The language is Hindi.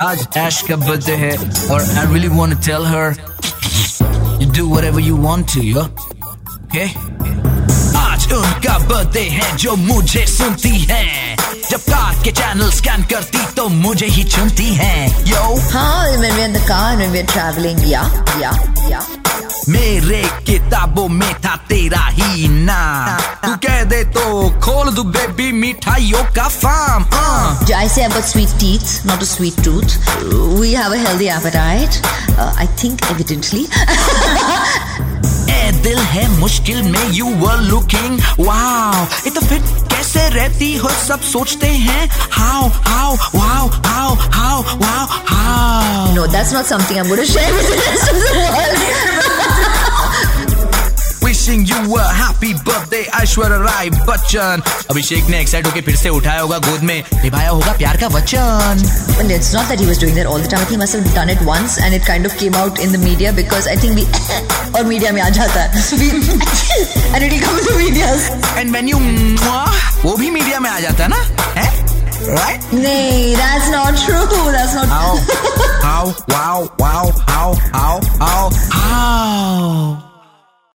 आज ऐश का बर्थडे है और I really want to tell her you do whatever you want to yo okay आज उनका बर्थडे है जो मुझे सुनती है। जब कार के चैनल स्कैन करती तो मुझे ही चुनती है। यो हाँ when we're in the car when we're traveling yeah yeah yeah मेरे किताबों में था तेरा ही नाम। तू कह दे तो खोल दू बेबी मिठाइयों का farm uh. I say I've got sweet teeth, not a sweet tooth. We have a healthy appetite. Uh, I think evidently. ए दिल है मुश्किल में यू वर लुकिंग वाओ इतना फिट कैसे रहती हो सब सोचते हैं how how wow how how wow how no, that's not something I'm going to share with the rest of the world. Wishing you a happy birthday Aishwarya Rai Bachchan Abhishek ने एक्साइट होकर फिर से उठाया होगा गोद में निभाया होगा प्यार का वचन Well, it's not that he was doing that all the time. I think he must have done it once and it kind of came out in the media because I think we और media में आ जाता है We and it'll come in the medias. And when you वो भी मीडिया में आ जाता है ना है right Nee, that's not true. That's not How? How? Wow? Wow? How? How?